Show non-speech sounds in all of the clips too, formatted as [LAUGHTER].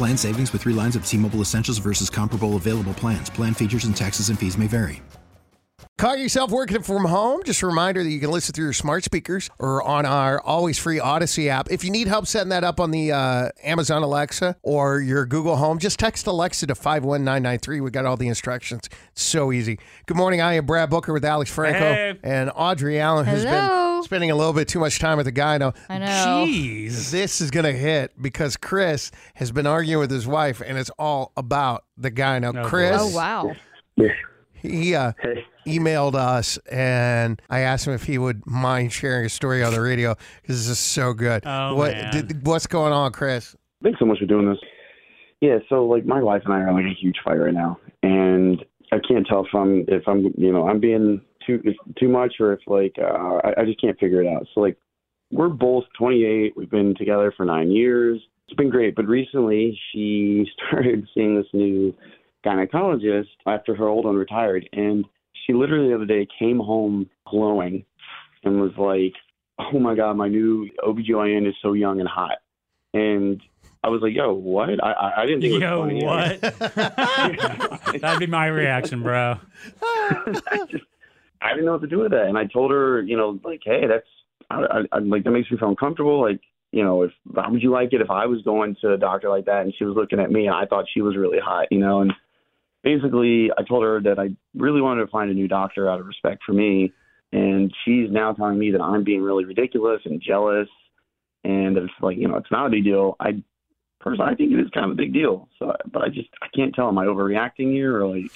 Plan savings with three lines of T Mobile Essentials versus comparable available plans. Plan features and taxes and fees may vary. Call yourself working from home. Just a reminder that you can listen through your smart speakers or on our always free Audacy app. If you need help setting that up on the uh, Amazon Alexa or your Google Home, just text Alexa to 51993. We got all the instructions. It's so easy. Good morning. I am Brad Booker with Alex Franco Hey. and Audrey Allen, who's Hello. been spending a little bit too much time with the guy now. I know. Jeez. This is going to hit because Chris has been arguing with his wife, and it's all about the guy now. Oh, Chris, Oh wow. he uh, emailed us, and I asked him if he would mind sharing a story on the radio because this is so good. Oh, what man. did- what's going on, Chris? Thanks so much for doing this. Yeah, so like my wife and I are in like a huge fight right now, and I can't tell if I'm if I'm you know I'm being too too much or if like uh, I, I just can't figure it out. So like we're both 28. We've been together for nine years. It's been great, but recently she [LAUGHS] started seeing this new gynecologist after her old one retired, and she literally the other day came home glowing and was like, "Oh my god, my new OBGYN is so young and hot." And I was like, "Yo, what? I I, I didn't think it was Yo, funny. what? [LAUGHS] [LAUGHS] That'd be my reaction, bro. I just I didn't know what to do with that, and I told her, you know, like, hey, that's I, I, I like that makes me feel uncomfortable. Like, you know, if how would you like it if I was going to a doctor like that and she was looking at me and I thought she was really hot, you know? And basically, I told her that I really wanted to find a new doctor out of respect for me, and she's now telling me that I'm being really ridiculous and jealous, and that it's like, you know, it's not a big deal. I personally, I think it is kind of a big deal. So, but I just I can't tell. Am I overreacting here, or like,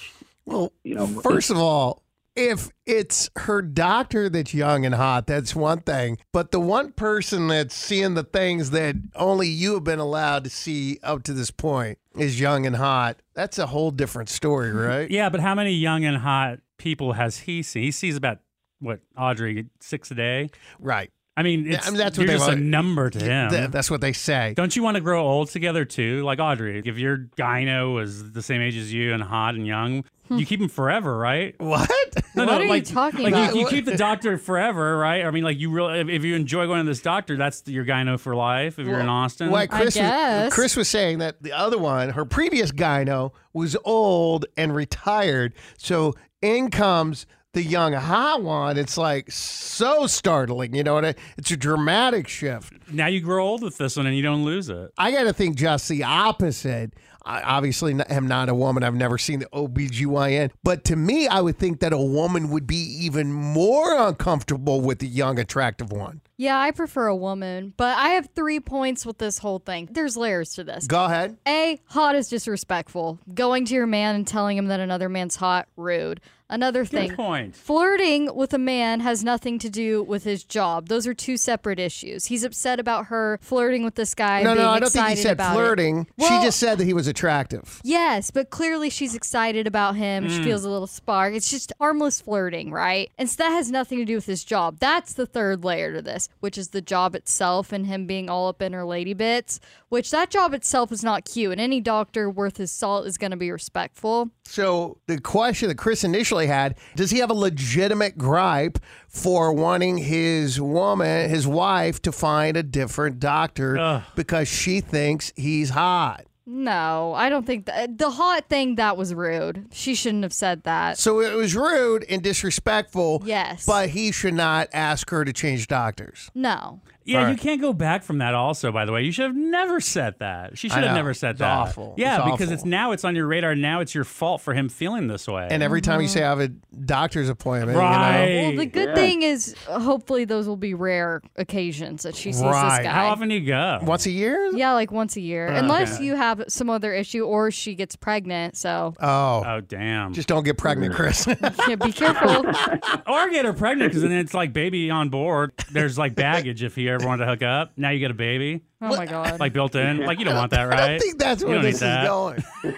Well, you know, first of all, if it's her doctor that's young and hot, that's one thing. But the one person that's seeing the things that only you have been allowed to see up to this point is young and hot, that's a whole different story, mm-hmm. right? Yeah, but how many young and hot people has he seen? He sees about what Audrey six a day. Right. I mean, it's, I mean, that's what you're just a number to him. Th- that's what they say. Don't you want to grow old together too? Like Audrey, if your gyno was the same age as you and hot and young, hmm. you keep him forever, right? What? No, What are you like, talking like about? You, you keep the doctor forever, right? I mean, like you really, if, if you enjoy going to this doctor, that's your gyno for life. If you're in Austin, Like I Chris, was, guess. Chris was saying that the other one, her previous gyno, was old and retired. So in comes the young hot one. It's like so startling. You know what? It's a dramatic shift. now you grow old with this one and you don't lose it. I got to think just the opposite. I obviously am not a woman. I've never seen the OBGYN. But to me, I would think that a woman would be even more uncomfortable with the young, attractive one. Yeah, I prefer a woman, but I have three points with this whole thing. There's layers to this. Go ahead. A, hot is disrespectful. Going to your man and telling him that another man's hot, rude. Another thing. Good point. Flirting with a man has nothing to do with his job. Those are two separate issues. He's upset about her flirting with this guy. No, and being no, I don't think he said about flirting. Well- she just said that he was attractive. Yes, but clearly she's excited about him. She hmm. feels a little spark. It's just harmless flirting, right? And so that has nothing to do with his job. That's the third layer to this, which is the job itself and him being all up in her lady bits, which that job itself is not cute. And any doctor worth his salt is going to be respectful. So the question that Chris initially had, does he have a legitimate gripe for wanting his woman, his wife, to find a different doctor Ugh. because she thinks he's hot? No, I don't think that. The hot thing, that was rude. She shouldn't have said that. So it was rude and disrespectful. Yes. But he should not ask her to change doctors. No. Yeah, All you can't go back from that. Also, by the way, you should have never said that. She should have never said It's that. awful. Yeah, It's because awful. it's now it's on your radar. Now it's your fault for him feeling this way. And every time you mm-hmm. say I have a doctor's appointment, right. you know, Well, the good Yeah. thing is, hopefully, those will be rare occasions that she sees Right. this guy. How often do you go? once a year. Yeah, like once a year, oh, unless okay. you have some other issue or she gets pregnant. So Oh, Oh damn! just don't get pregnant, Chris. [LAUGHS] yeah, be careful. [LAUGHS] or get her pregnant because then it's like baby on board. There's like baggage if he ever wanted to hook up. Now you get a baby Oh my god. like built in. Like you don't want that, right? [LAUGHS] I don't think that's where this is that. going. [LAUGHS]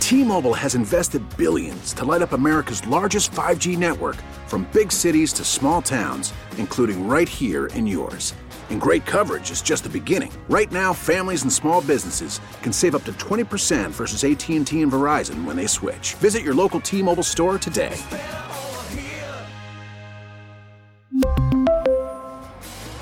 T-Mobile has invested billions to light up America's largest 5G network from big cities to small towns, including right here in yours. And great coverage is just the beginning. Right now, families and small businesses can save up to 20% versus AT&T and Verizon when they switch. Visit your local T-Mobile store today.